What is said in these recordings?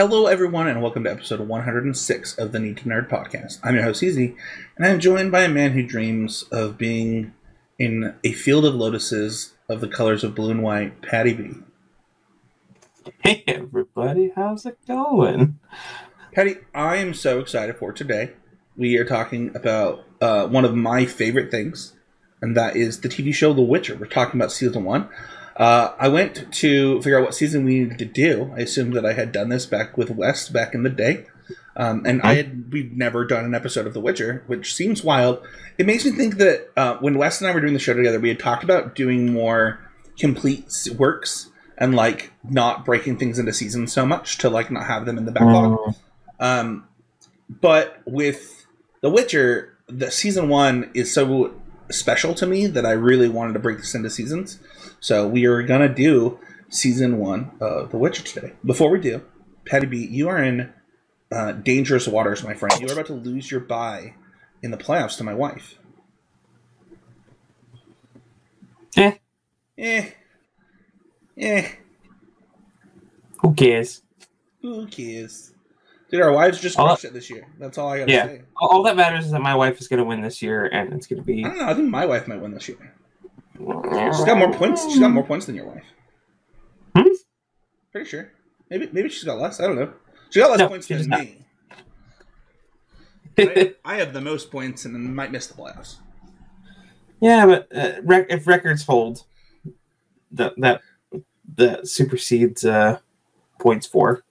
Hello, everyone, and welcome to episode 106 of the Need to Nerd podcast. I'm your host, Heezy, and I'm joined by a man who dreams of being in a field of lotuses of the colors of blue and white, Paddy B. Hey everybody, how's it going? Paddy, I am so excited for today. We are talking about uh, one of my favorite things, and that is the TV show The Witcher. We're talking about season one. Uh, I went to figure out what season we needed to do. I assumed that I had done this back with West back in the day. Um, and I had we've never done an episode of The Witcher, which seems wild. It makes me think that uh, when West and I were doing the show together, we had talked about doing more complete works and like not breaking things into seasons so much to like not have them in the backlog. Mm, Um, but with The Witcher, the season one is so special to me that I really wanted to break this into seasons. So we are gonna do season one of The Witcher today. Before we do, Paddy B, you are in uh, dangerous waters, my friend. You are about to lose your bye in the playoffs to my wife. eh, Eh, eh. who cares? Who cares? Dude, our wives just crushed it this year. That's all I gotta Yeah. say. All, all that matters is that my wife is going to win this year, and it's going to be. I don't know. I think my wife might win this year. She's got more points. She's got more points than your wife. Hmm? Pretty sure. Maybe maybe she's got less. I don't know. She got less No, points than me. I, I have the most points and might miss the playoffs. yeah, but uh, rec- if records hold, that that that supersedes uh, points for.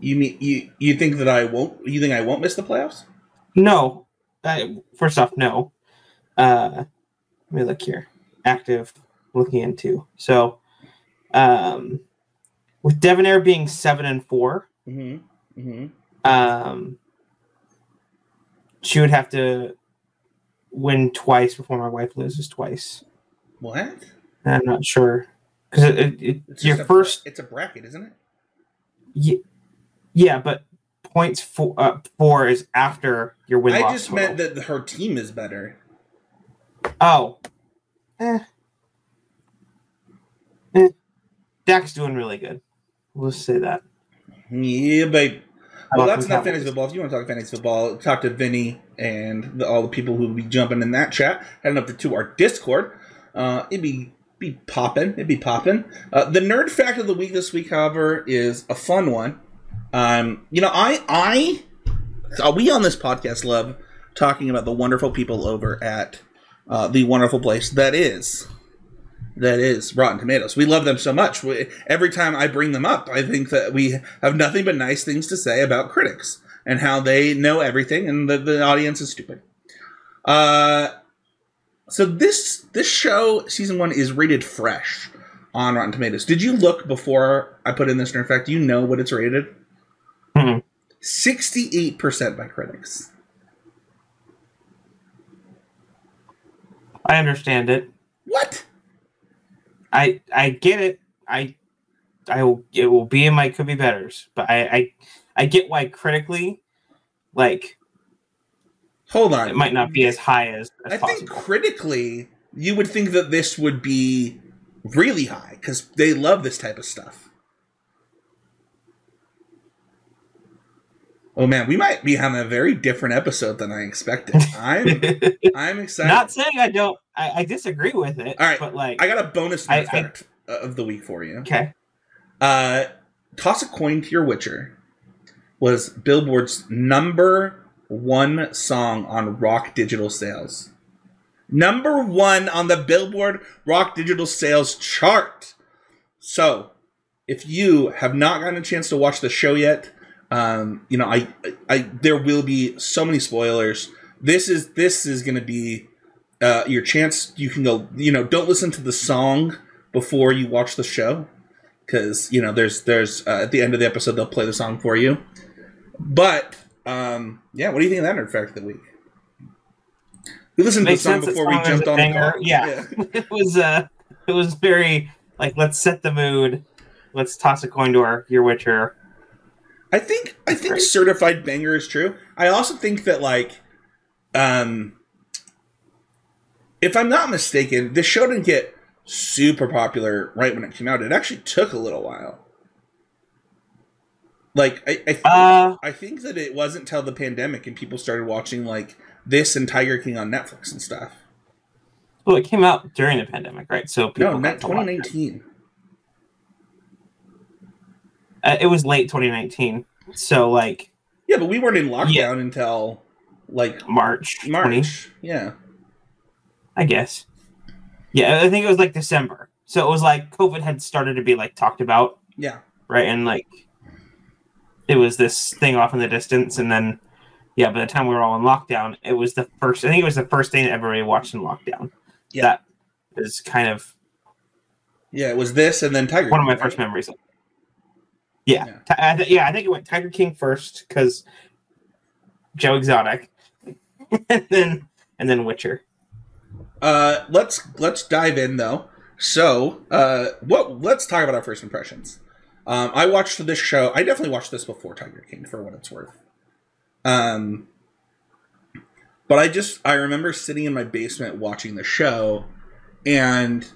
You mean you you think that I won't? You think I won't miss the playoffs? No, uh, first off, no. Uh, let me look here. Active, looking into so. Um, with Devonair being seven and four, Mm-hmm. Mm-hmm. um, she would have to win twice before my wife loses twice. What? I'm not sure because it, it, it, It's your just a bra- first, It's a bracket, isn't it? yeah, yeah, but points for uh, four is after your win. I just total. meant that her team is better. Oh, eh. Eh. Dak's doing really good. We'll say that. Yeah, babe. Well, that's not that fantasy football. If you want to talk fantasy football, talk to Vinny and the, all the people who will be jumping in that chat. Heading up to our Discord. Uh, it'd be be popping. It'd be popping. Uh, the nerd fact of the week this week, however, is a fun one. Um, you know, I I we on this podcast love talking about the wonderful people over at uh, the wonderful place that is that is Rotten Tomatoes. We love them so much. We, every time I bring them up, I think that we have nothing but nice things to say about critics and how they know everything and the, the audience is stupid. Uh, so this this show season one is rated fresh on Rotten Tomatoes. Did you look before I put in this In fact? You know what it's rated? Mhm. Sixty-eight percent by critics. I understand it. What? I I get it. I I will it will be in my could be betters, but I I, I get why critically, like Hold on. it might not be as high as, as I think critically, you would think that this would be really high because they love this type of stuff. Oh man, we might be having a very different episode than I expected. I'm I'm excited. not saying I don't. I, I disagree with it. All right, but like I got a bonus I- nerd fact of the week for you. okay, Uh, Toss a coin to your Witcher was Billboard's number one song on rock digital sales. Number one on the Billboard rock digital sales chart. So, if you have not gotten a chance to watch the show yet, um, you know, I, I, there will be so many spoilers. This is this is going to be uh, your chance. You can go. You know, don't listen to the song before you watch the show because you know there's there's uh, at the end of the episode they'll play the song for you. But um, yeah, what do you think of that nerd fact of the week? We listened to the song before we jumped on the banger. call. Yeah. it was uh it was very like let's set the mood. Let's toss a coin to our your Witcher. I think I think Great. certified banger is true. I also think that like um if I'm not mistaken, this show didn't get super popular right when it came out. It actually took a little while. Like I, I, think, Uh, I think that it wasn't till the pandemic and people started watching like this and Tiger King on Netflix and stuff. well, it came out during the pandemic, right? So people No, got not to watch it. 2019. Uh, it was late 2019, so like Yeah, but we weren't in lockdown until like March 20, March. Yeah. I guess. Yeah, I think it was like December. So it was like COVID had started to be like talked about, Yeah. right? And like it was this thing off in the distance, and then yeah, by the time we were all in lockdown, it was the first. I think it was the first thing that everybody watched in lockdown. Yeah. That is kind of Yeah, it was this and then Tiger one of my King, first right? memories. Yeah, Yeah. I th- yeah, I think it went Tiger King first because Joe Exotic, and then and then Witcher. Uh, let's let's dive in though. So, uh, what? Let's talk about our first impressions. Um, I watched this show. I definitely watched this before Tiger King, for what it's worth. Um, but I just I remember sitting in my basement watching the show, and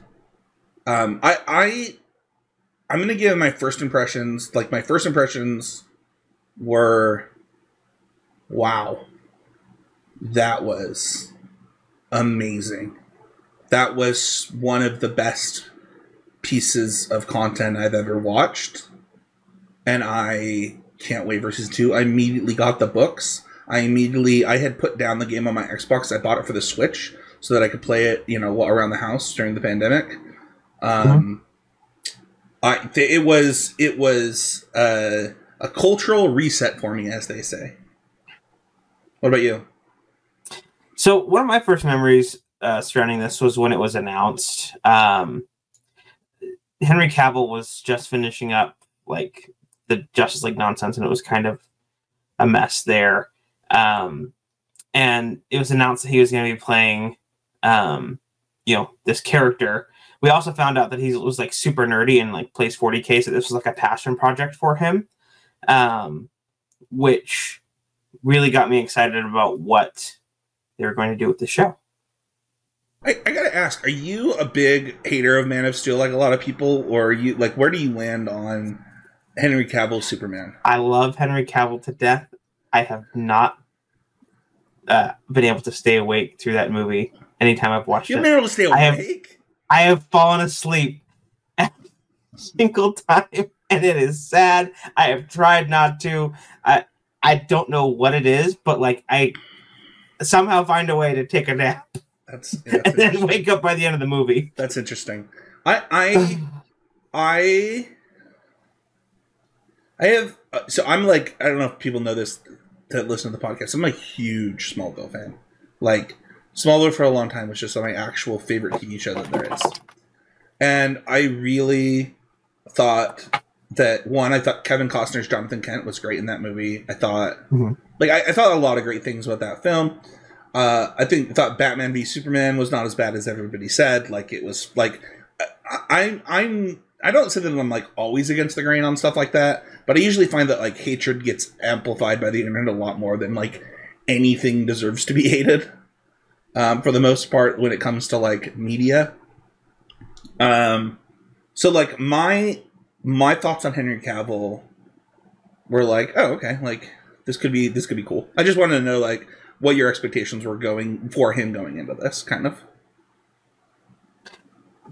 um, I I I'm gonna give my first impressions. Like my first impressions were, wow, that was amazing. That was one of the best pieces of content I've ever watched. And I can't wait versus two. I immediately got the books. I immediately I had put down the game on my Xbox. I bought it for the Switch so that I could play it, you know, around the house during the pandemic. Um, I it was it was uh, a cultural reset for me, as they say. What about you? So one of my first memories uh, surrounding this was when it was announced. Um, Henry Cavill was just finishing up like the Justice League nonsense, and it was kind of a mess there. Um, and it was announced that he was going to be playing, um, you know, this character. We also found out that he was like super nerdy and like plays 40k, so this was like a passion project for him, um, which really got me excited about what they were going to do with the show. I, I gotta ask, are you a big hater of Man of Steel like a lot of people, or are you like where do you land on Henry Cavill Superman? I love Henry Cavill to death. I have not uh, been able to stay awake through that movie anytime I've watched You've it. been able to stay awake. I have fallen asleep every single time, and it is sad. I have tried not to. I I don't know what it is, but like I somehow find a way to take a nap That's yeah, that's, and then wake up by the end of the movie. That's interesting. I I I I have uh, so I'm like I don't know if people know this that listen to the podcast. I'm a huge Smallville fan. Like Smallville for a long time was just my actual favorite TV show that there is. And I really thought that one, I thought Kevin Costner's Jonathan Kent was great in that movie. I thought Mhm. like I, I thought a lot of great things about that film. Uh, I think thought Batman v Superman was not as bad as everybody said. Like it was like I, I'm I'm I don't say that I'm like always against the grain on stuff like that, but I usually find that like hatred gets amplified by the internet a lot more than like anything deserves to be hated. Um, for the most part, when it comes to like media. Um, so like my my thoughts on Henry Cavill were like, oh okay, like this could be this could be cool. I just wanted to know like what your expectations were going for him going into this kind of.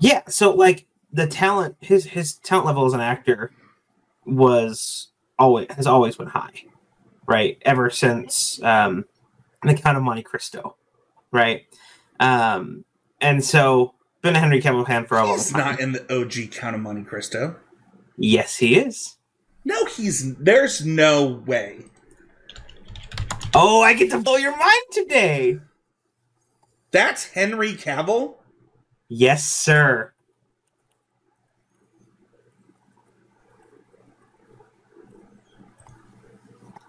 Yeah, so like the talent, his his talent level as an actor was always has always been high, right? Ever since um, the Count of Monte Cristo, right? Um, and so been a Henry Cavill fan for a long He's time. not in the OG Count of Monte Cristo. yes, he is. No, he's there's no way. Oh, I get to blow your mind today. That's Henry Cavill. Yes, sir.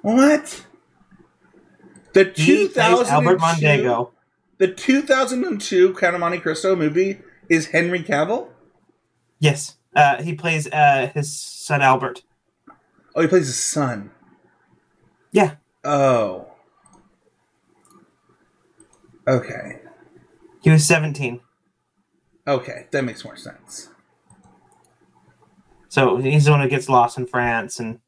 What? The He plays Albert 2002 Mondego. The 2002 Count of Monte Cristo movie is Henry Cavill. Yes, uh, he plays uh, his son Albert. Oh, he plays his son. Yeah. Oh. Okay. He was seventeen, Okay, that makes more sense. so he's the one who gets lost in France and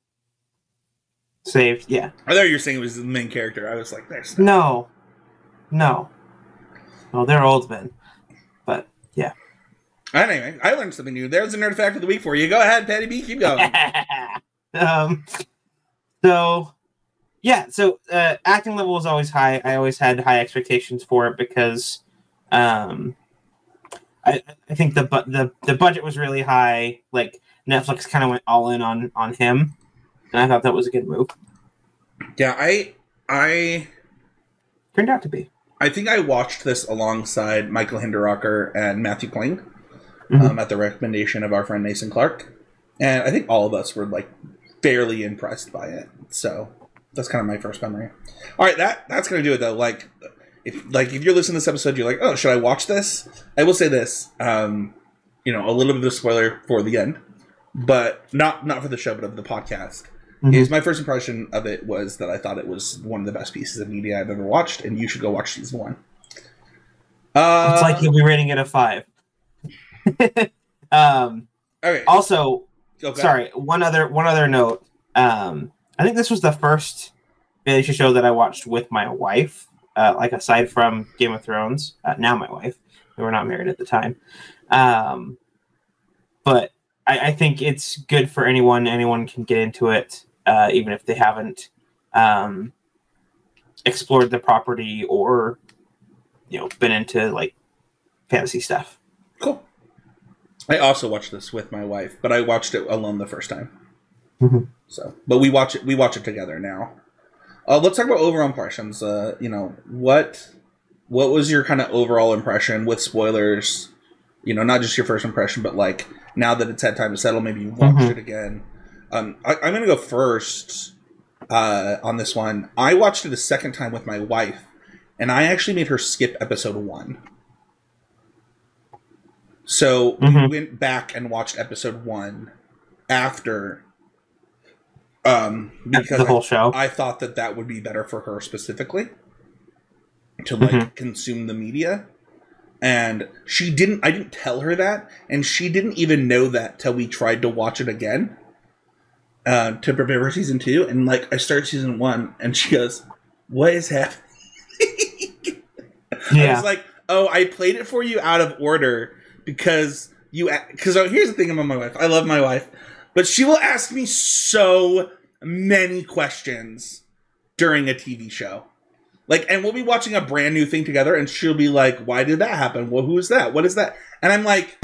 saved. Yeah. I thought you were saying it was the main character. I was like, there's No. No. Well, they're old men. But yeah. Anyway, I learned something new. There's a nerd fact of the week for you. Go ahead, Paddy B. Keep going. um so yeah, so uh acting level was always high. I always had high expectations for it because um I, I think the bu- the the budget was really high. Like Netflix kind of went all in on on him, and I thought that was a good move. yeah, I, I, Turned out to be. I think I watched this alongside Michael Hinderocker and Matthew Kling Mhm. um, at the recommendation of our friend Mason Clark, and I think all of us were like fairly impressed by it. So that's kind of my first memory. All right, that that's gonna do it though. Like, if like if you're listening to this episode, you're like, oh, should I watch this? I will say this. Um, you know, a little bit of a spoiler for the end, but not not for the show, but of the podcast. Mhm. Is my first impression of it was that I thought it was one of the best pieces of media I've ever watched, and you should go watch season one. Uh, It's like you'll be rating it a five. um okay. also okay. sorry one other one other note um i think this was the first fantasy show that i watched with my wife uh, like aside from game of thrones uh, now my wife we were not married at the time um but I, I think it's good for anyone anyone can get into it uh, even if they haven't um explored the property or you know been into like fantasy stuff Cool. I also watched this with my wife, but I watched it alone the first time. Mhm. So, but we watch it. We watch it together now. Uh, let's talk about overall impressions. Uh, you know what? What was your kind of overall impression with spoilers? You know, not just your first impression, but like now that it's had time to settle, maybe you watched Mhm. it again. Um, I, I'm gonna go first uh, on this one. I watched it a second time with my wife, and I actually made her skip episode one. So we Mhm. went back and watched episode one after, um, because the I, whole show I thought that that would be better for her specifically to like Mhm. consume the media, and she didn't. I didn't tell her that, and she didn't even know that till we tried to watch it again uh, to prepare for season two. And like, I start season one, and she goes, "What is happening?" I was like, "Oh, I played it for you out of order because you." Because here's the thing about my wife. I love my wife, but she will ask me so many questions during a TV show. Like, and we'll be watching a brand new thing together, and she'll be like, "Why did that happen? Well, who is that? What is that?" And I'm like,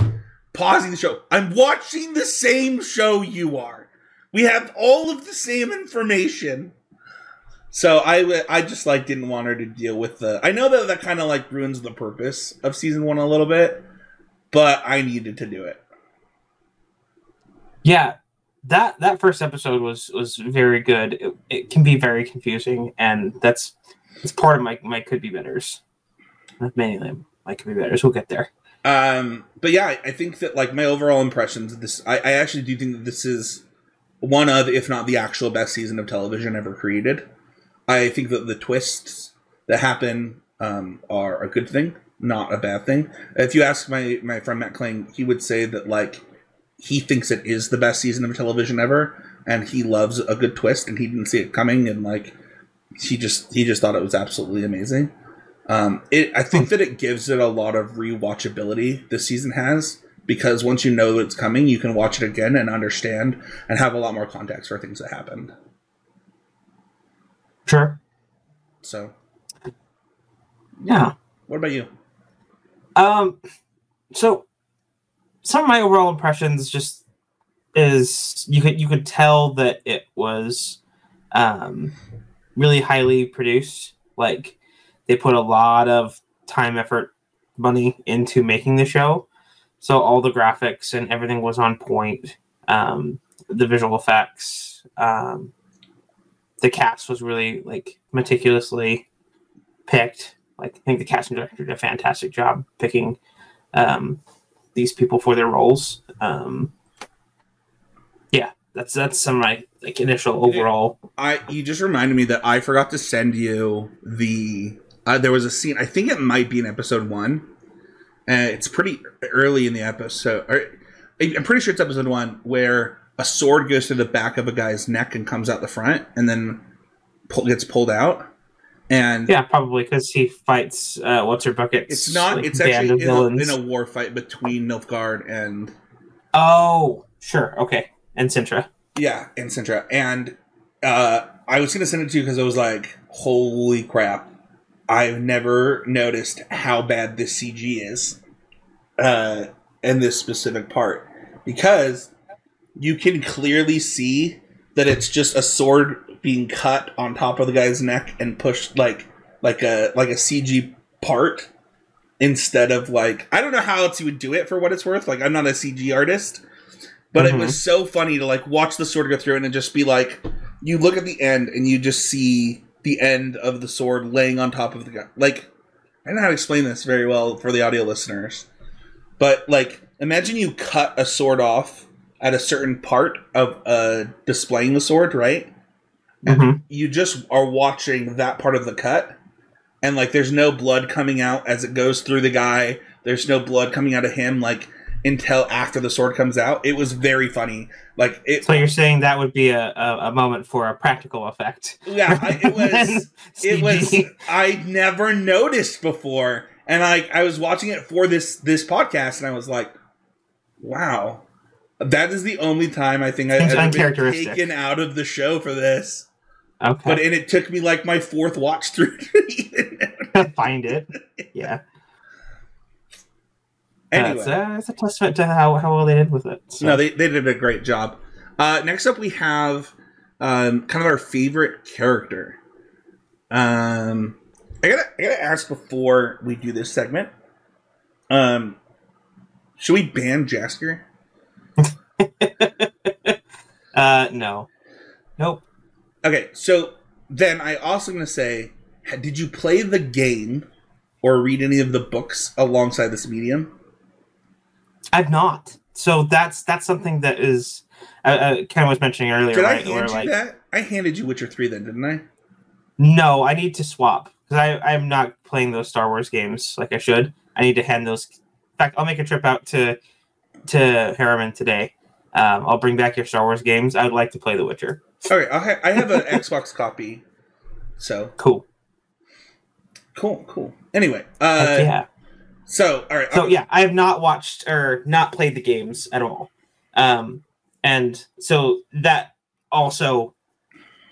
pausing the show. I'm watching the same show you are. We have all of the same information. So I, I just like didn't want her to deal with the. I know that that kind of like ruins the purpose of season one a little bit, but I needed to do it. yeah that that first episode was was very good it, it can be very confusing and that's it's part of my my could be betters Not many of them my could be betters we'll get there Um, but yeah, I- I think that like my overall impressions of this, I, I actually do think that this is one of, if not the actual best season of television ever created. I think that the twists that happen um, are a good thing, not a bad thing. If you ask my my friend Matt Kling, he would say that like he thinks it is the best season of television ever, and he loves a good twist, and he didn't see it coming, and like he just he just thought it was absolutely amazing. Um, it I think that it gives it a lot of rewatchability. This season has because once you know it's coming, you can watch it again and understand and have a lot more context for things that happened. sure So, yeah what about you? um so some of my overall impressions just is you could you could tell that it was um really highly produced like they put a lot of time effort money into making the show so all the graphics and everything was on point um the visual effects um the cast was really like meticulously picked like i think the casting director did a fantastic job picking um these people for their roles um yeah that's that's some of my like initial overall I you just reminded me that I forgot to send you the. Uh, there was a scene. I think it might be in episode one. And it's pretty early in the episode. Or, I'm pretty sure it's episode one where a sword goes through the back of a guy's neck and comes out the front, and then pull, gets pulled out. And Yeah, probably because he fights uh, what's her bucket. it's not. it's actually in a, in a war fight between Nilfgaard and Oh, sure, okay, and Cintra. yeah, and Cintra. And uh, I was gonna send it to you because I was like, "Holy crap!" I've never noticed how bad this CG is uh, in this specific part because you can clearly see that it's just a sword being cut on top of the guy's neck and pushed like like a like a CG part instead of like I don't know how else you would do it for what it's worth. Like I'm not a CG artist, but it Mhm. was so funny to like watch the sword go through and just be like you look at the end and you just see the end of the sword laying on top of the guy. Like I don't know how to explain this very well for the audio listeners. But like imagine you cut a sword off at a certain part of uh displaying the sword, right? Mhm. you just are watching that part of the cut and like there's no blood coming out as it goes through the guy there's no blood coming out of him like until after the sword comes out it was very funny like it So you're saying that would be a, a, a moment for a practical effect? yeah I, it was it was i never noticed before and i i was watching it for this this podcast and i was like wow that is the only time i think i've ever been taken out of the show for this okay. but and it took me like my fourth watch through to find it. Yeah. Anyway, That's, uh, that's a testament to how, how well they did with it. So. no, they, they did a great job. Uh, next up, we have um, kind of our favorite character. Um, I gotta I gotta ask before we do this segment. Um, should we ban Jaskier? uh, no. Nope. Okay, so then I also gonna say, did you play the game or read any of the books alongside this medium? I've not. So that's that's something that is uh, uh, Ken was mentioning earlier, Did I hand Where you like, that? I handed you Witcher three then, didn't I? no, I need to swap because I I'm not playing those Star Wars games like I should. I need to hand those. In fact, I'll make a trip out to to Herriman today. Um, I'll bring back your Star Wars games. I would like to play The Witcher. Okay, I, ha- I have an Xbox copy, so Cool. cool, cool. Anyway, uh, yeah. So all right, So yeah, I have not watched or not played the games at all. Um, and so that also,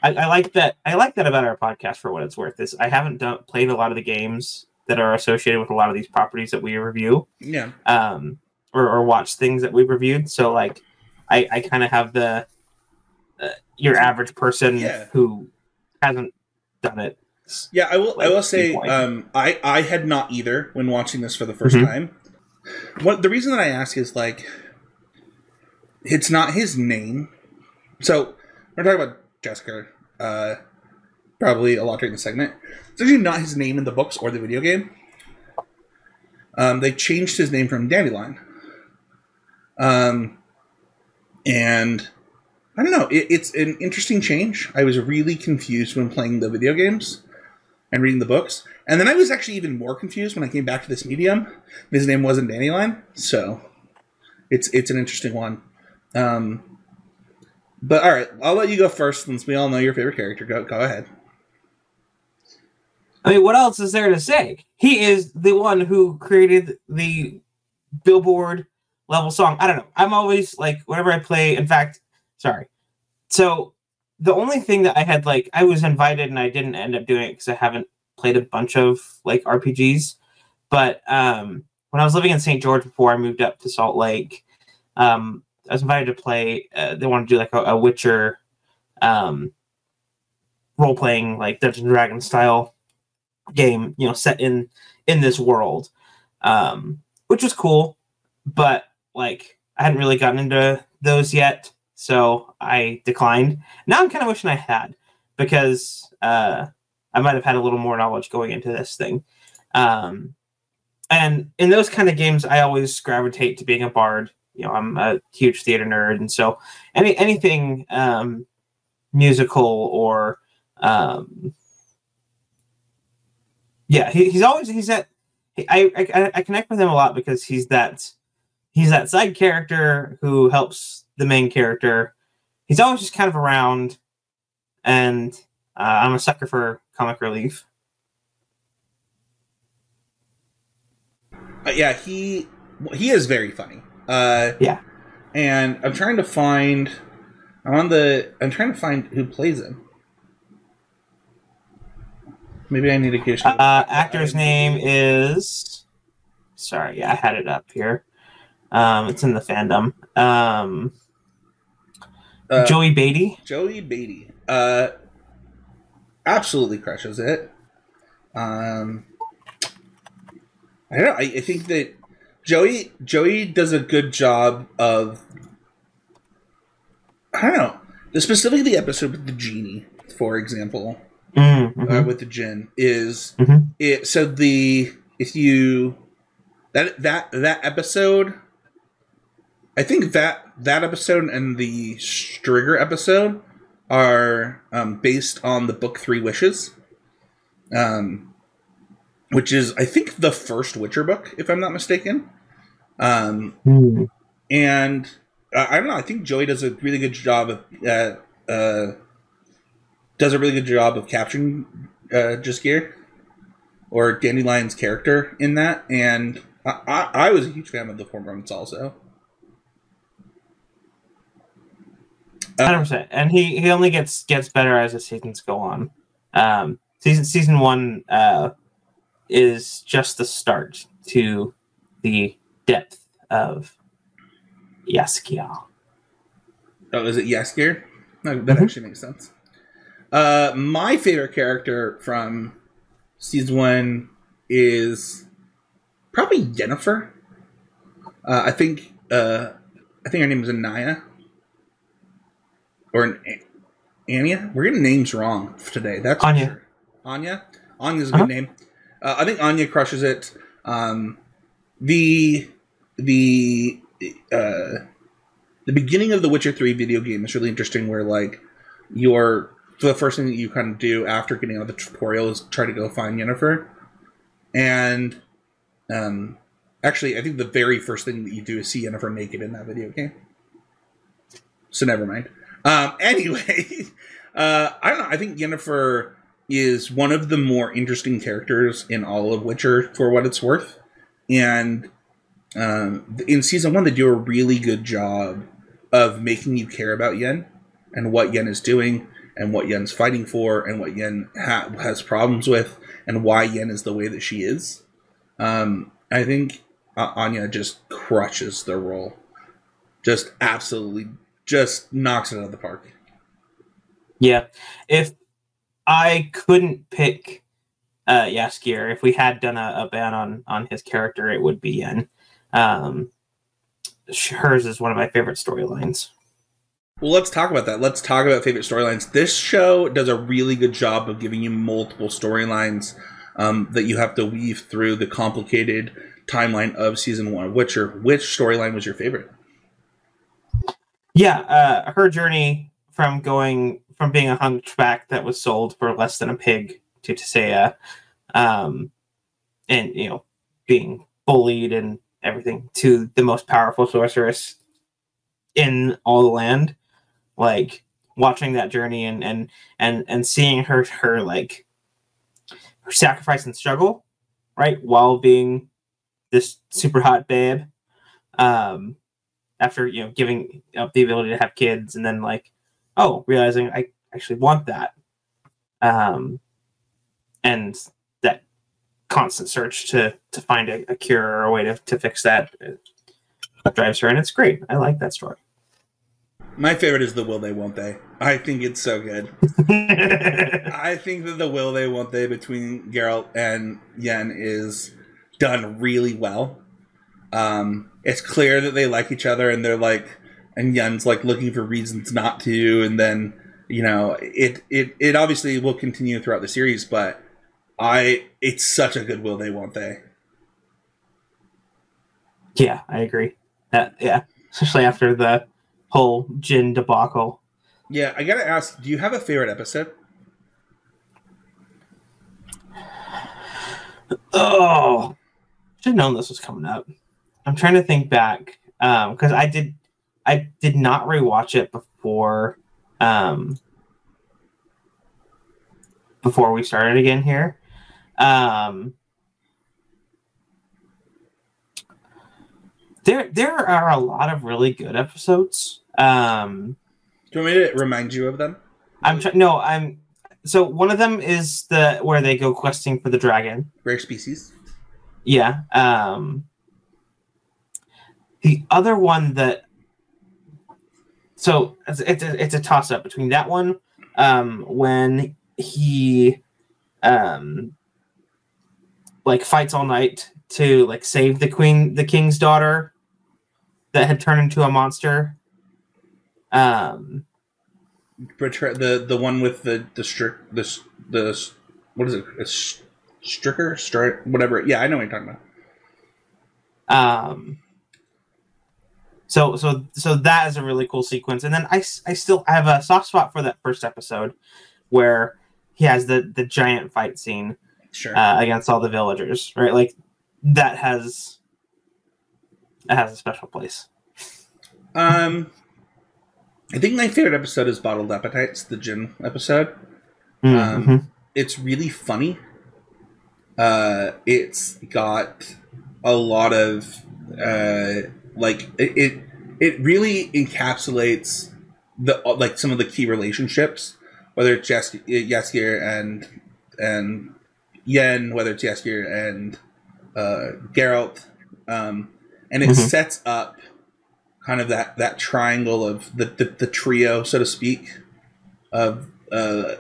I, I like that. I like that about our podcast for what it's worth. Is I haven't done, played a lot of the games that are associated with a lot of these properties that we review, yeah, um, or, or watch things that we've reviewed. So like, I, I kind of have the uh, your average person Yeah. who hasn't done it. Yeah. I will. I will say, um, I I had not either when watching this for the 1st Mhm. time. What the reason that I ask is like, it's not his name. So we're talking about Jaskier, uh, probably a lot during the segment. It's actually not his name in the books or the video game. Um, they changed his name from Dandelion. Um, and I don't know. It, it's an interesting change. I was really confused when playing the video games and reading the books, and then I was actually even more confused when I came back to this medium. His name wasn't Dandelion, so it's it's an interesting one. Um, but all right, I'll let you go first since we all know your favorite character. Go go ahead. I mean, what else is there to say? He is the one who created the Billboard level song. I don't know. I'm always like, whenever I play, in fact, sorry. So the only thing that I had, like, I was invited and I didn't end up doing it because I haven't played a bunch of like RPGs. But um, when I was living in St. George before I moved up to Salt Lake, um, I was invited to play. Uh, they wanted to do like a, a Witcher um, role playing, like Dungeons and Dragons style game, you know, set in in this world, um, which was cool. But like, I hadn't really gotten into those yet, so I declined. Now I'm kind of wishing I had because uh, I might have had a little more knowledge going into this thing. Um, and in those kind of games, I always gravitate to being a bard. You know, I'm a huge theater nerd, and so any anything um, musical or um, yeah, he, he's always he's that. I, I I connect with him a lot because he's that he's that side character who helps the main character he's always just kind of around, and uh, I'm a sucker for comic relief. Uh, yeah, he he is very funny. Uh, Yeah. and I'm trying to find. I'm on the. I'm trying to find who plays him. Maybe I need to get. Uh, actor's name is. Sorry, yeah, I had it up here. Um, it's in the fandom. Um, uh, Joey Batey. Joey Batey. Uh, absolutely crushes it. Um, I don't know. I, I think that Joey Joey does a good job of. I don't know. The specifically the episode with the genie, for example, Mm, uh, mhm. with the djinn is Mhm. it. So the if you that that that episode, I think that that episode and the Striga episode are um, based on the book Three Wishes, um, which is I think the first Witcher book, if I'm not mistaken. Um, Mm. and uh, I don't know. I think Joey does a really good job of uh, uh, does a really good job of capturing uh, Jaskier or Dandelion's character in that, and I, I, I was a huge fan of the performance also. Hundred percent, and he he only gets gets better as the seasons go on. Um, season season one uh, is just the start to the depth of Yaskia. Oh, is it Jaskier? No, that Mhm. actually makes sense. Uh, my favorite character from season one is probably Yennefer. Uh, I think uh, I think her name is Anaya or an Anya. We're getting names wrong today. That's Anya. sure. Anya. Anya's a good Uh-huh. name. Uh, I think Anya crushes it. Um, the the uh, the beginning of the Witcher Three video game is really interesting. Where like your the first thing that you kind of do after getting out of the tutorial is try to go find Yennefer, and um, actually, I think the very first thing that you do is see Yennefer naked in that video game. So never mind. Um, anyway, uh, I don't know. I think Yennefer is one of the more interesting characters in all of Witcher, for what it's worth, and um, in season one they do a really good job of making you care about Yen and what Yen is doing and what Yen's fighting for and what Yen ha- has problems with and why Yen is the way that she is. Um, I think uh, Anya just crushes the role, just absolutely, just knocks it out of the park. Yeah, if I couldn't pick uh, Yaskier, if we had done a, a ban on on his character, it would be in. Um, hers is one of my favorite storylines. Well, let's talk about that. Let's talk about favorite storylines. This show does a really good job of giving you multiple storylines um, that you have to weave through the complicated timeline of season one of Witcher. Which storyline was your favorite? Yeah, uh, her journey from going from being a hunchback that was sold for less than a pig to Tissaia, um, and you know being bullied and everything to the most powerful sorceress in all the land. Like watching that journey and and and and seeing her her like her sacrifice and struggle, right, while being this super hot babe. Um, after you know giving up the ability to have kids and then like oh realizing i actually want that um and that constant search to to find a, a cure or a way to, to fix that uh, drives her and it's great i like that story My favorite is the will they won't they. I think it's so good. I think that the will they won't they between Geralt and Yen is done really well. Um, it's clear that they like each other, and they're like, and Yun's like looking for reasons not to, and then you know it it it obviously will continue throughout the series, but I it's such a good will they won't they. yeah i agree that yeah especially after the whole djinn debacle Yeah, I gotta ask, do you have a favorite episode? Oh, should have known this was coming up. I'm trying to think back because I did, I did not rewatch it before um, before we started again here. Um, there, there are a lot of really good episodes. Um, Do you want me to remind you of them? I'm trying. No, I'm. So one of them is the where they go questing for the dragon. Rare species. Yeah. Um, the other one that. So it's it's a, it's a toss up between that one, um, when he, um, like fights all night to like save the queen, the king's daughter, that had turned into a monster. Um, Betra- the the one with the the strict the the what is it? A stricker, stri whatever. Yeah, I know what you're talking about. um so so so that is a really cool sequence and then i i still have a soft spot for that first episode where he has the the giant fight scene Sure. uh, against all the villagers right like that has that has a special place um, I think my favorite episode is Bottled Appetites, the djinn episode. Um, Mhm. It's really funny. Uh, it's got a lot of uh, like it, it. It really encapsulates the like some of the key relationships, whether it's Jas- Yaskier and and Yen, whether it's Yaskier and uh, Geralt, um, and it Mhm. sets up kind of that that triangle of the the, the trio, so to speak, of uh,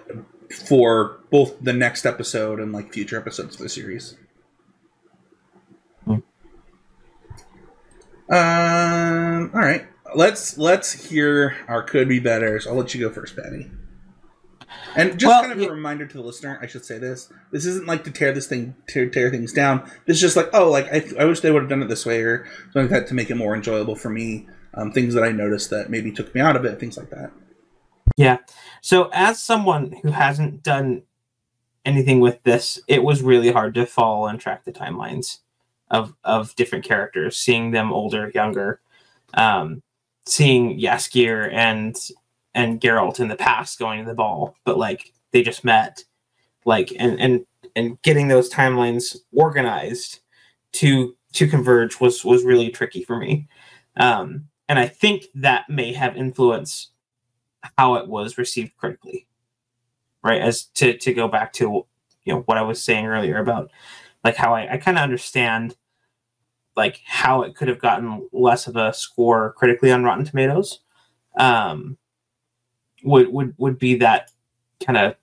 for both the next episode and like future episodes of the series. Um. All right. Let's let's hear our could be betters. I'll let you go first, Paddy. And just Well, kind of a reminder to the listener, I should say this: this isn't like to tear this thing to tear things down. This is just like, oh, like I, I wish they would have done it this way or something like that to make it more enjoyable for me. Um, things that I noticed that maybe took me out of it, things like that. Yeah. So as someone who hasn't done anything with this, it was really hard to follow and track the timelines of of different characters, seeing them older, younger, um, seeing Yaskir and and Geralt in the past going to the ball, but like they just met, like and and and getting those timelines organized to to converge was was really tricky for me. Um, and I think that may have influenced how it was received critically right as to to go back to you know what i was saying earlier about like how i, I kind of understand like how it could have gotten less of a score critically on rotten tomatoes um would would would be that kind of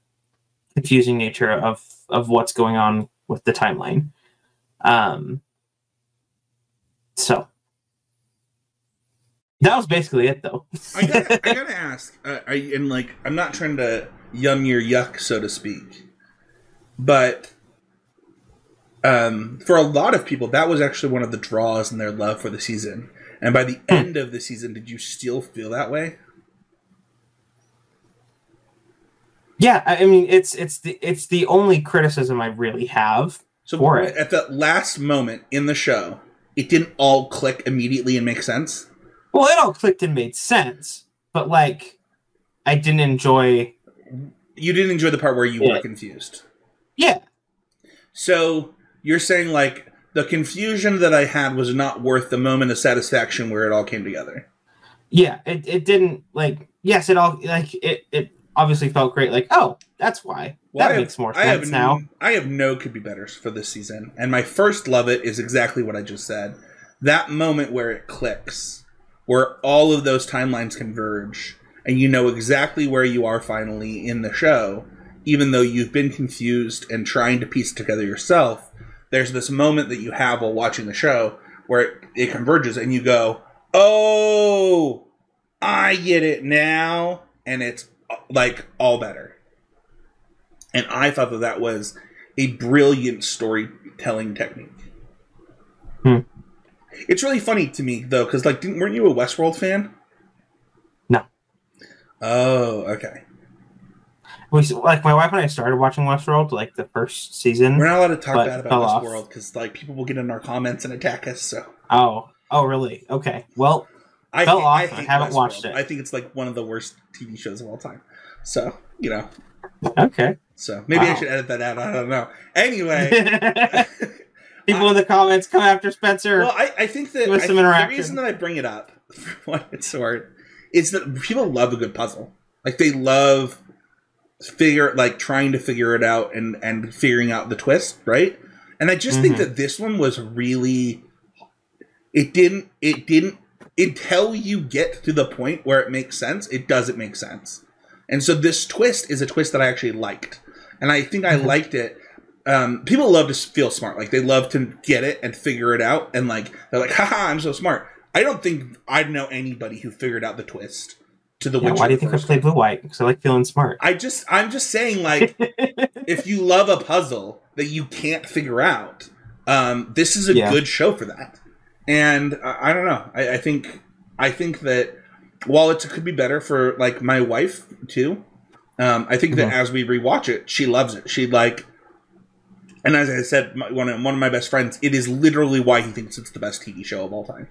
confusing nature of of what's going on with the timeline. Um so that was basically it though. I gotta, I gotta ask, uh, are you, and like, I'm not trying to yum your yuck, so to speak, but um, for a lot of people, that was actually one of the draws in their love for the season. And by the end of the season, did you still feel that way? Yeah, I mean it's it's the it's the only criticism I really have. So For it. at that last moment in the show, it didn't all click immediately and make sense. Well, it all clicked and made sense, but like I didn't enjoy. You didn't enjoy the part where you Yeah. were confused. Yeah, So you're saying like the confusion that I had was not worth the moment of satisfaction where it all came together. yeah, it, it didn't like. Yes, it all like it. It obviously felt great. Like, oh, that's why Well, that I have- makes more I have sense now. n- I have no could be betters for this season, and my first love it is exactly what I just said. That moment where it clicks, where all of those timelines converge, and you know exactly where you are finally in the show, even though you've been confused and trying to piece it together yourself. There's this moment that you have while watching the show where it, it converges, and you go, "Oh, I get it now," and it's uh, like all better. And I thought that that was a brilliant storytelling technique. Hmm. It's really funny to me though, because like, didn't, weren't you a Westworld fan? No. Oh, okay. We like my wife and I started watching Westworld like the first season. We're not allowed to talk bad about. Westworld because like people will get in our comments and attack us. So Oh, oh, really? Okay. Well, I, Fell ha- off, I, I haven't Westworld. watched it. I think it's like one of the worst TV shows of all time. So you know, Okay. so maybe I should edit that out. I don't know. Anyway, People in the comments come after Spencer. well, I, I think that I- the reason that I bring it up, for what it's worth, is that people love a good puzzle. Like they love figure like trying to figure it out and and figuring out the twist, right? And I just think Mhm. that this one was really it didn't it didn't until you get to the point where it makes sense, it doesn't make sense. And so this twist is a twist that I actually liked. And I think I Mhm. liked it. Um, people love to feel smart. Like they love to get it and figure it out. And like they're like, haha, I'm so smart. I don't think I know anybody who figured out the twist to the Yeah, Witcher. why do you think I play blue white? Because I like feeling smart. I just I'm just saying like if you love a puzzle that you can't figure out, um, this is a Yeah. good show for that. And I, I don't know. I, I think I think that while it could be better for like my wife too, um, I think that Mhm. as we rewatch it, she loves it. She like, and as I said, my, one of one of my best friends, it is literally why he thinks it's the best TV show of all time.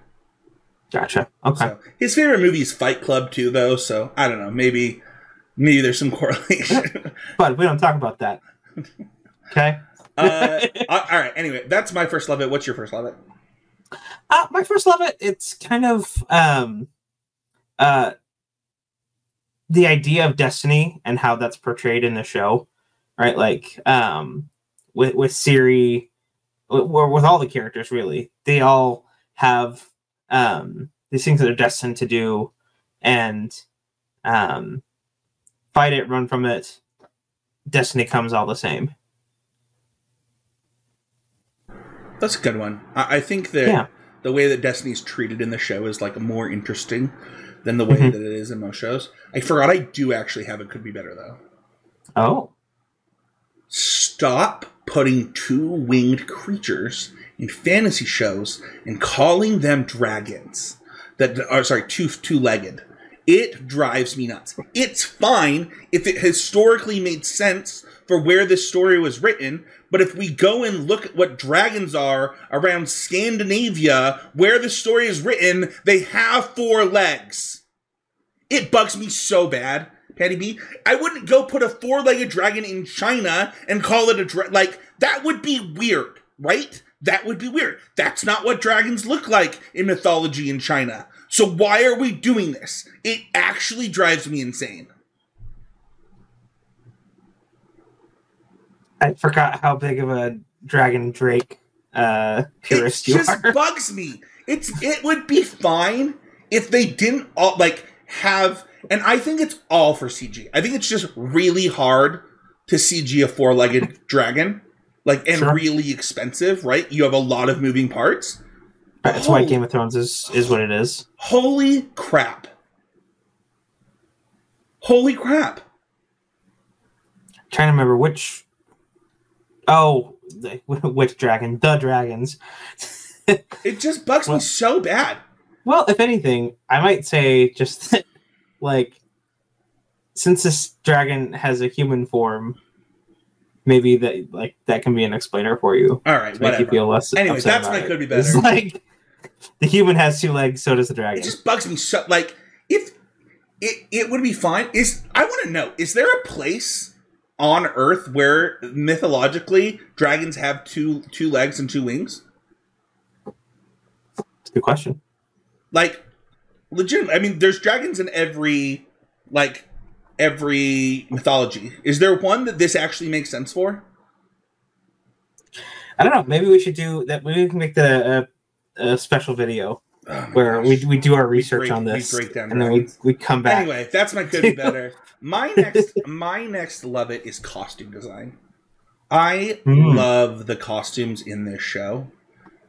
Gotcha. Okay. So his favorite movie is Fight Club too, though. So I don't know. Maybe maybe there's some correlation. But we don't talk about that. Okay. uh, all right. Anyway, that's my first love it. What's your first love it? Uh, my first love it. It's kind of um, uh, the idea of destiny and how that's portrayed in the show, right? Like um, with with Ciri, or with all the characters, really, they all have um, these things that they're destined to do, and um, fight it, run from it. Destiny comes all the same. That's a good one. I, I think that Yeah. the way that Destiny's treated in the show is like more interesting than the way Mhm. that it is in most shows. I forgot I do actually have it could be better though. Oh, Stop putting two winged creatures in fantasy shows and calling them dragons. That are sorry, two two legged. It drives me nuts. It's fine if it historically made sense for where this story was written, but if we go and look at what dragons are around Scandinavia, where the story is written, they have four legs. It bugs me so bad, Paddy B. I wouldn't go put a four-legged dragon in China and call it a dra- like that would be weird, right? That would be weird. That's not what dragons look like in mythology in China. So why are we doing this? It actually drives me insane. I forgot how big of a Dragon Drake uh, It purist you just are. bugs me. It's it would be fine if they didn't all like have and I think it's all for CG. I think it's just really hard to CG a four-legged dragon. Like and Sure. really expensive, right? You have a lot of moving parts. That's why Oh. Game of Thrones is is what it is. Holy crap. Holy crap. trying to remember which. Oh, the, which dragon? The dragons. It just bugs me so bad. Well, if anything, I might say just like since this dragon has a human form, maybe that like that can be an explainer for you All right, to make you whatever. feel less. Anyway, that's my it. could be It's better. like the human has two legs, so does the dragon. It just bugs me so like if it it would be fine. Is I want to know, is there a place on Earth where mythologically dragons have two two legs and two wings? It's a good question. Like legit I mean there's dragons in every like every mythology. Is there one that this actually makes sense for? I don't know. Maybe we should do that. Maybe we can make the a, a special video Oh where gosh. we, we do our research break- on this, break down and then we, we come back. Anyway, that's my be better. My next my next love it is costume design. I Mm. love the costumes in this show.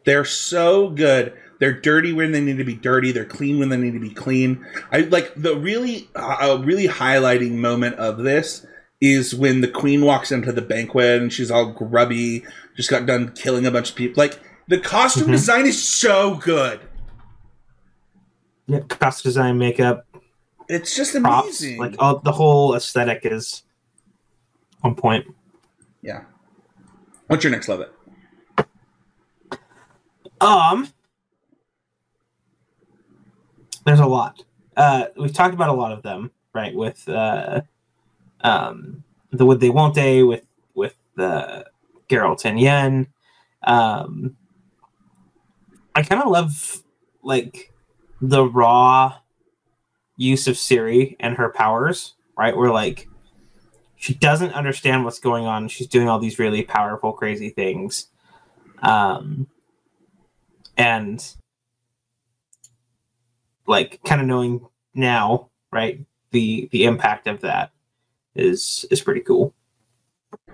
They're so good. They're dirty when they need to be dirty. They're clean when they need to be clean. I like the really uh, really highlighting moment of this is when the queen walks into the banquet and she's all grubby, just got done killing a bunch of people. Like the costume Mhm. design is so good. yeah, costume design, makeup, It's just amazing. props, like all the whole aesthetic is on point. yeah. What's your next love it? Um, there's a lot. Uh, we've talked about a lot of them, right? With uh, um, the would they won't they with with the Geralt and Yen. Um, I kind of love like the raw use of Ciri and her powers, right? Where like she doesn't understand what's going on. She's doing all these really powerful, crazy things. Um, and like kind of knowing now, right? The the impact of that is is pretty cool.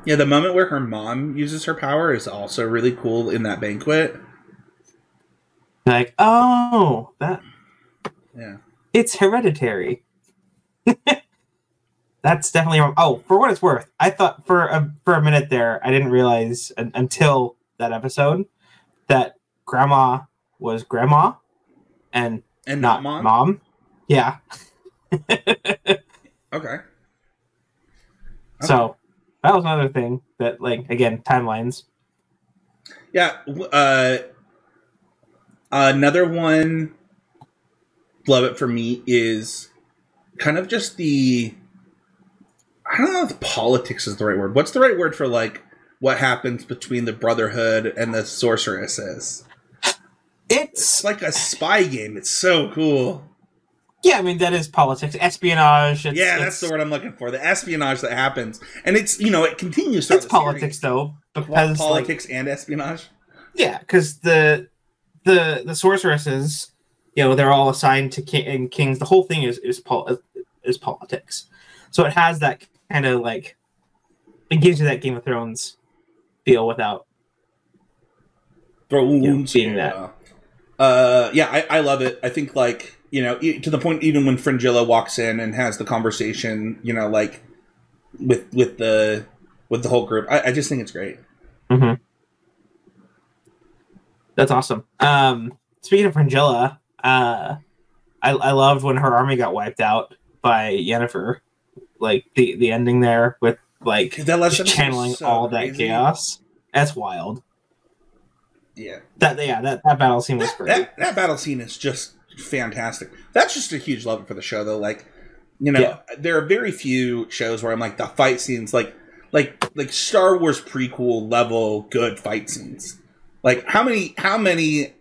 Yeah, the moment where her mom uses her power is also really cool in that banquet. Like, oh, that Yeah. it's hereditary. That's definitely wrong. Oh, for what it's worth, I thought for a for a minute there, I didn't realize un- until that episode that grandma was grandma and And not not mom? mom. Yeah. Okay. So that was another thing that, like, again, timelines. Yeah. Uh, another one, love it for me, is kind of just the. I don't know if politics is the right word. What's the right word for like what happens between the Brotherhood and the sorceresses? It's It's like a spy game. It's so cool. yeah, I mean that is politics, espionage. It's, yeah, that's the word I'm looking for. The espionage that happens, and it's you know it continues. It's politics series. though, because like, politics and espionage. Yeah, because the the the sorceresses, you know, they're all assigned to king and kings. The whole thing is is pol- is politics. So it has that kind of like it gives you that Game of Thrones feel without. Thrones being yeah. Uh, yeah, I, I love it. I think like you know to the point even when Fringilla walks in and has the conversation, you know, like with with the with the whole group. I, I just think it's great. Mm-hmm. That's awesome. Um, speaking of Fringilla, uh, I I loved when her army got wiped out by Yennefer, like the the ending there with like That last just episode was channeling so all that crazy. chaos. That's wild. Yeah, That yeah, that, that battle scene was that, great. that that battle scene is just fantastic. That's just a huge love for the show, though. Like, you know, Yeah. there are very few shows where I'm like the fight scenes, like like like Star Wars prequel level good fight scenes. Like how many how many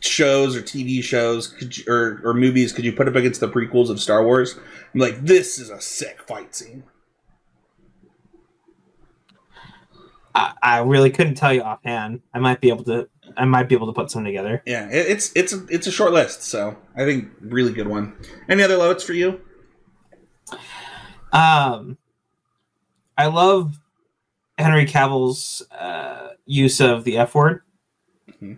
shows or TV shows could you, or or movies could you put up against the prequels of Star Wars? I'm like, this is a sick fight scene. I, I really couldn't tell you offhand. I might be able to. I might be able to put some together. Yeah, it, it's it's a, it's a short list, so I think really good one. Any other loves for you? Um, I love Henry Cavill's uh, use of the F word Mhm.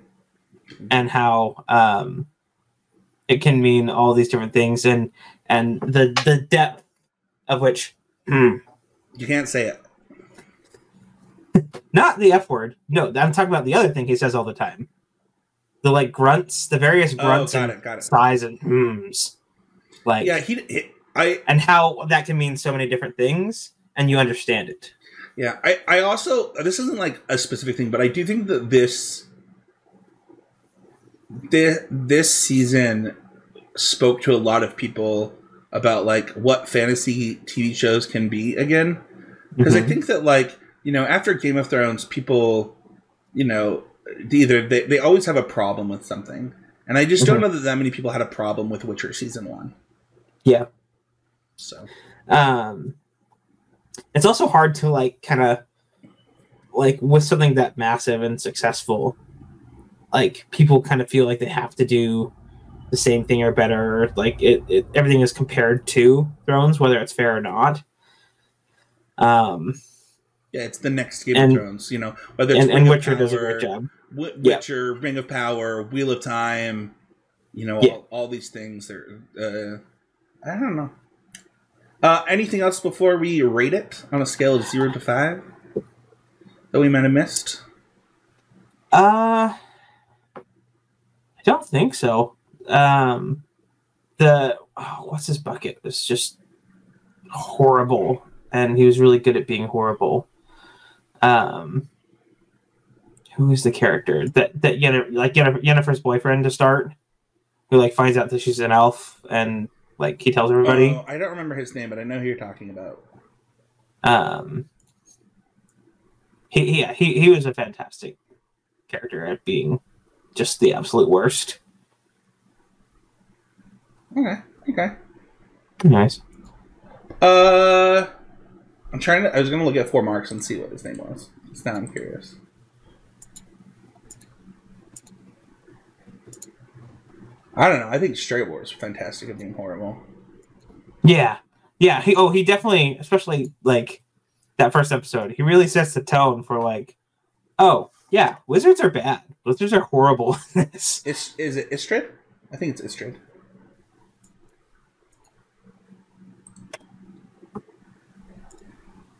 and how um, it can mean all these different things, and and the the depth of which. Hmm, You can't say it. not the F word. No, I'm talking about the other thing he says all the time. The like grunts, the various Oh, grunts got and it, got it. sighs and hmms. Like Yeah, he, he I and how that can mean so many different things and you understand it. Yeah, I, I also this isn't like a specific thing, but I do think that this this, this season spoke to a lot of people about like what fantasy TV shows can be again. Because I Mhm. think that like, you know, after Game of Thrones, people, you know, either they, they always have a problem with something. And I just don't Mhm. know that that many people had a problem with Witcher season one. Yeah. So um it's also hard to like kind of like with something that massive and successful like people kind of feel like they have to do the same thing or better like it, it everything is compared to thrones whether it's fair or not um yeah, it's the next Game And- of Thrones, you know, whether it's and, and Ring of witcher does a Power, great job W- Yeah. Witcher, Ring of Power, Wheel of Time, you know, Yeah. all, all these things. They're, uh, I don't know. Uh, anything else before we rate it on a scale of zero to five that we might have missed? Uh, I don't think so. Um, the oh, what's his bucket was just horrible, and he was really good at being horrible. Um, who is the character that that Yennefer, like Yennefer, Yennefer's boyfriend to start? who like finds out that she's an elf and like he tells everybody. Oh, I don't remember his name, but I know who you're talking about. Um, he yeah he he was a fantastic character at being just the absolute worst. Okay. Okay. Nice. Uh, I'm trying to. I was gonna look at four marks and see what his name was. Now I'm curious. I don't know. I think Stregobor is fantastic at being horrible. Yeah, yeah. He oh he definitely, especially like that first episode, he really sets the tone for like, oh yeah, wizards are bad. Wizards are horrible. this. Is is it Istredd? I think it's Istredd.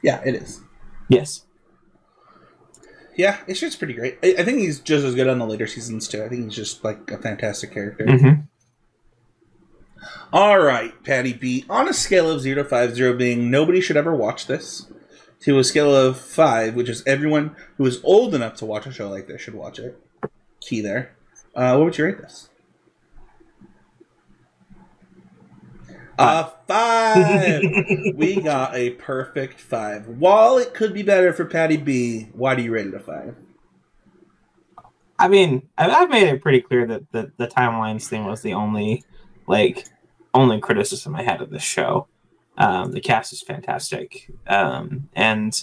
Yeah, it is. Yes. Yeah, Istredd's pretty great. I, I think he's just as good on the later seasons too. I think he's just like a fantastic character. Mm-hmm. All right, Paddy B. On a scale of zero to five, zero being nobody should ever watch this, to a scale of five, which is everyone who is old enough to watch a show like this should watch it. Key there. Uh, what would you rate this? A five. we got a perfect five. While it could be better for Paddy B, why do you rate it a five? I mean, I- I've made it pretty clear that the, the timelines thing was the only, like, only criticism I had of this show. Um, the cast is fantastic, um, and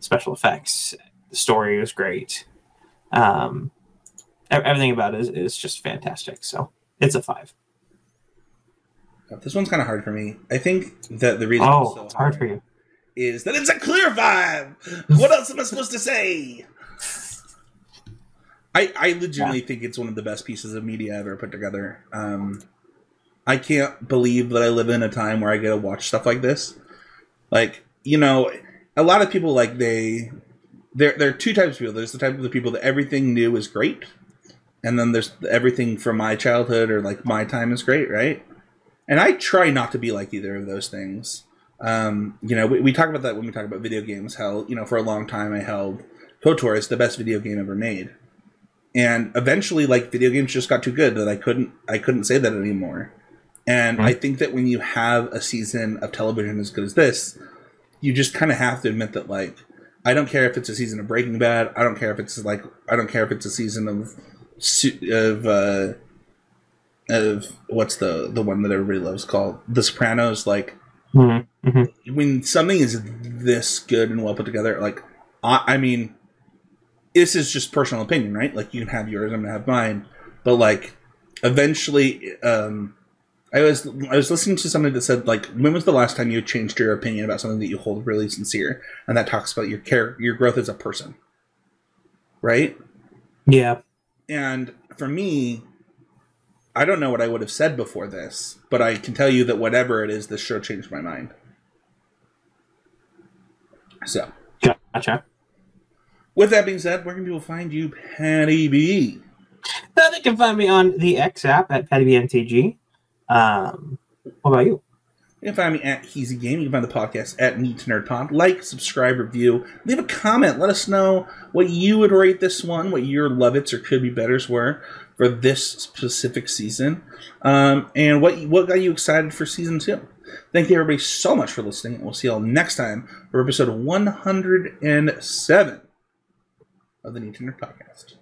special effects. The story was great. Um, everything about it is, is just fantastic. So it's a five. This one's kind of hard for me. I think that the reason Oh, it's so it's hard for you. is that it's a clear vibe. What else am I supposed to say? I I legitimately think it's one of the best pieces of media ever put together. Um, I can't believe that I live in a time where I get to watch stuff like this. Like you know, a lot of people like they there there are two types of people. There's the type of the people that everything new is great, and then there's everything from my childhood or like my time is great, right? And I try not to be like either of those things. Um, you know, we, we talk about that when we talk about video games. How you know, for a long time, I held KOTOR as the best video game ever made, and eventually, like video games just got too good that I couldn't I couldn't say that anymore. And Mhm. I think that when you have a season of television as good as this, you just kind of have to admit that like I don't care if it's a season of Breaking Bad. I don't care if it's like I don't care if it's a season of of uh, of what's the the one that everybody loves called The Sopranos. Like Mm-hmm. when something is this good and well put together, like I, I mean, this is just personal opinion, right? Like you can have yours, I'm gonna have mine, but like eventually, um, I was I was listening to somebody that said like, when was the last time you changed your opinion about something that you hold really sincere, and that talks about your care, your growth as a person, right? Yeah. And for me, I don't know what I would have said before this, but I can tell you that whatever it is, this show changed my mind. So, Gotcha. with that being said, where can people find you, Paddy B? Uh, they can find me on the X app at PaddyBMTG. Um, what about you? You can find me at Heezy Game. You can find the podcast at Need 2 Nerd Pod. Like, subscribe, review, leave a comment. Let us know what you would rate this one, what your love it's or could be betters were for this specific season, um, and what what got you excited for season two. Thank you everybody so much for listening, we'll see you all next time for episode 107 of the Nerd Podcast.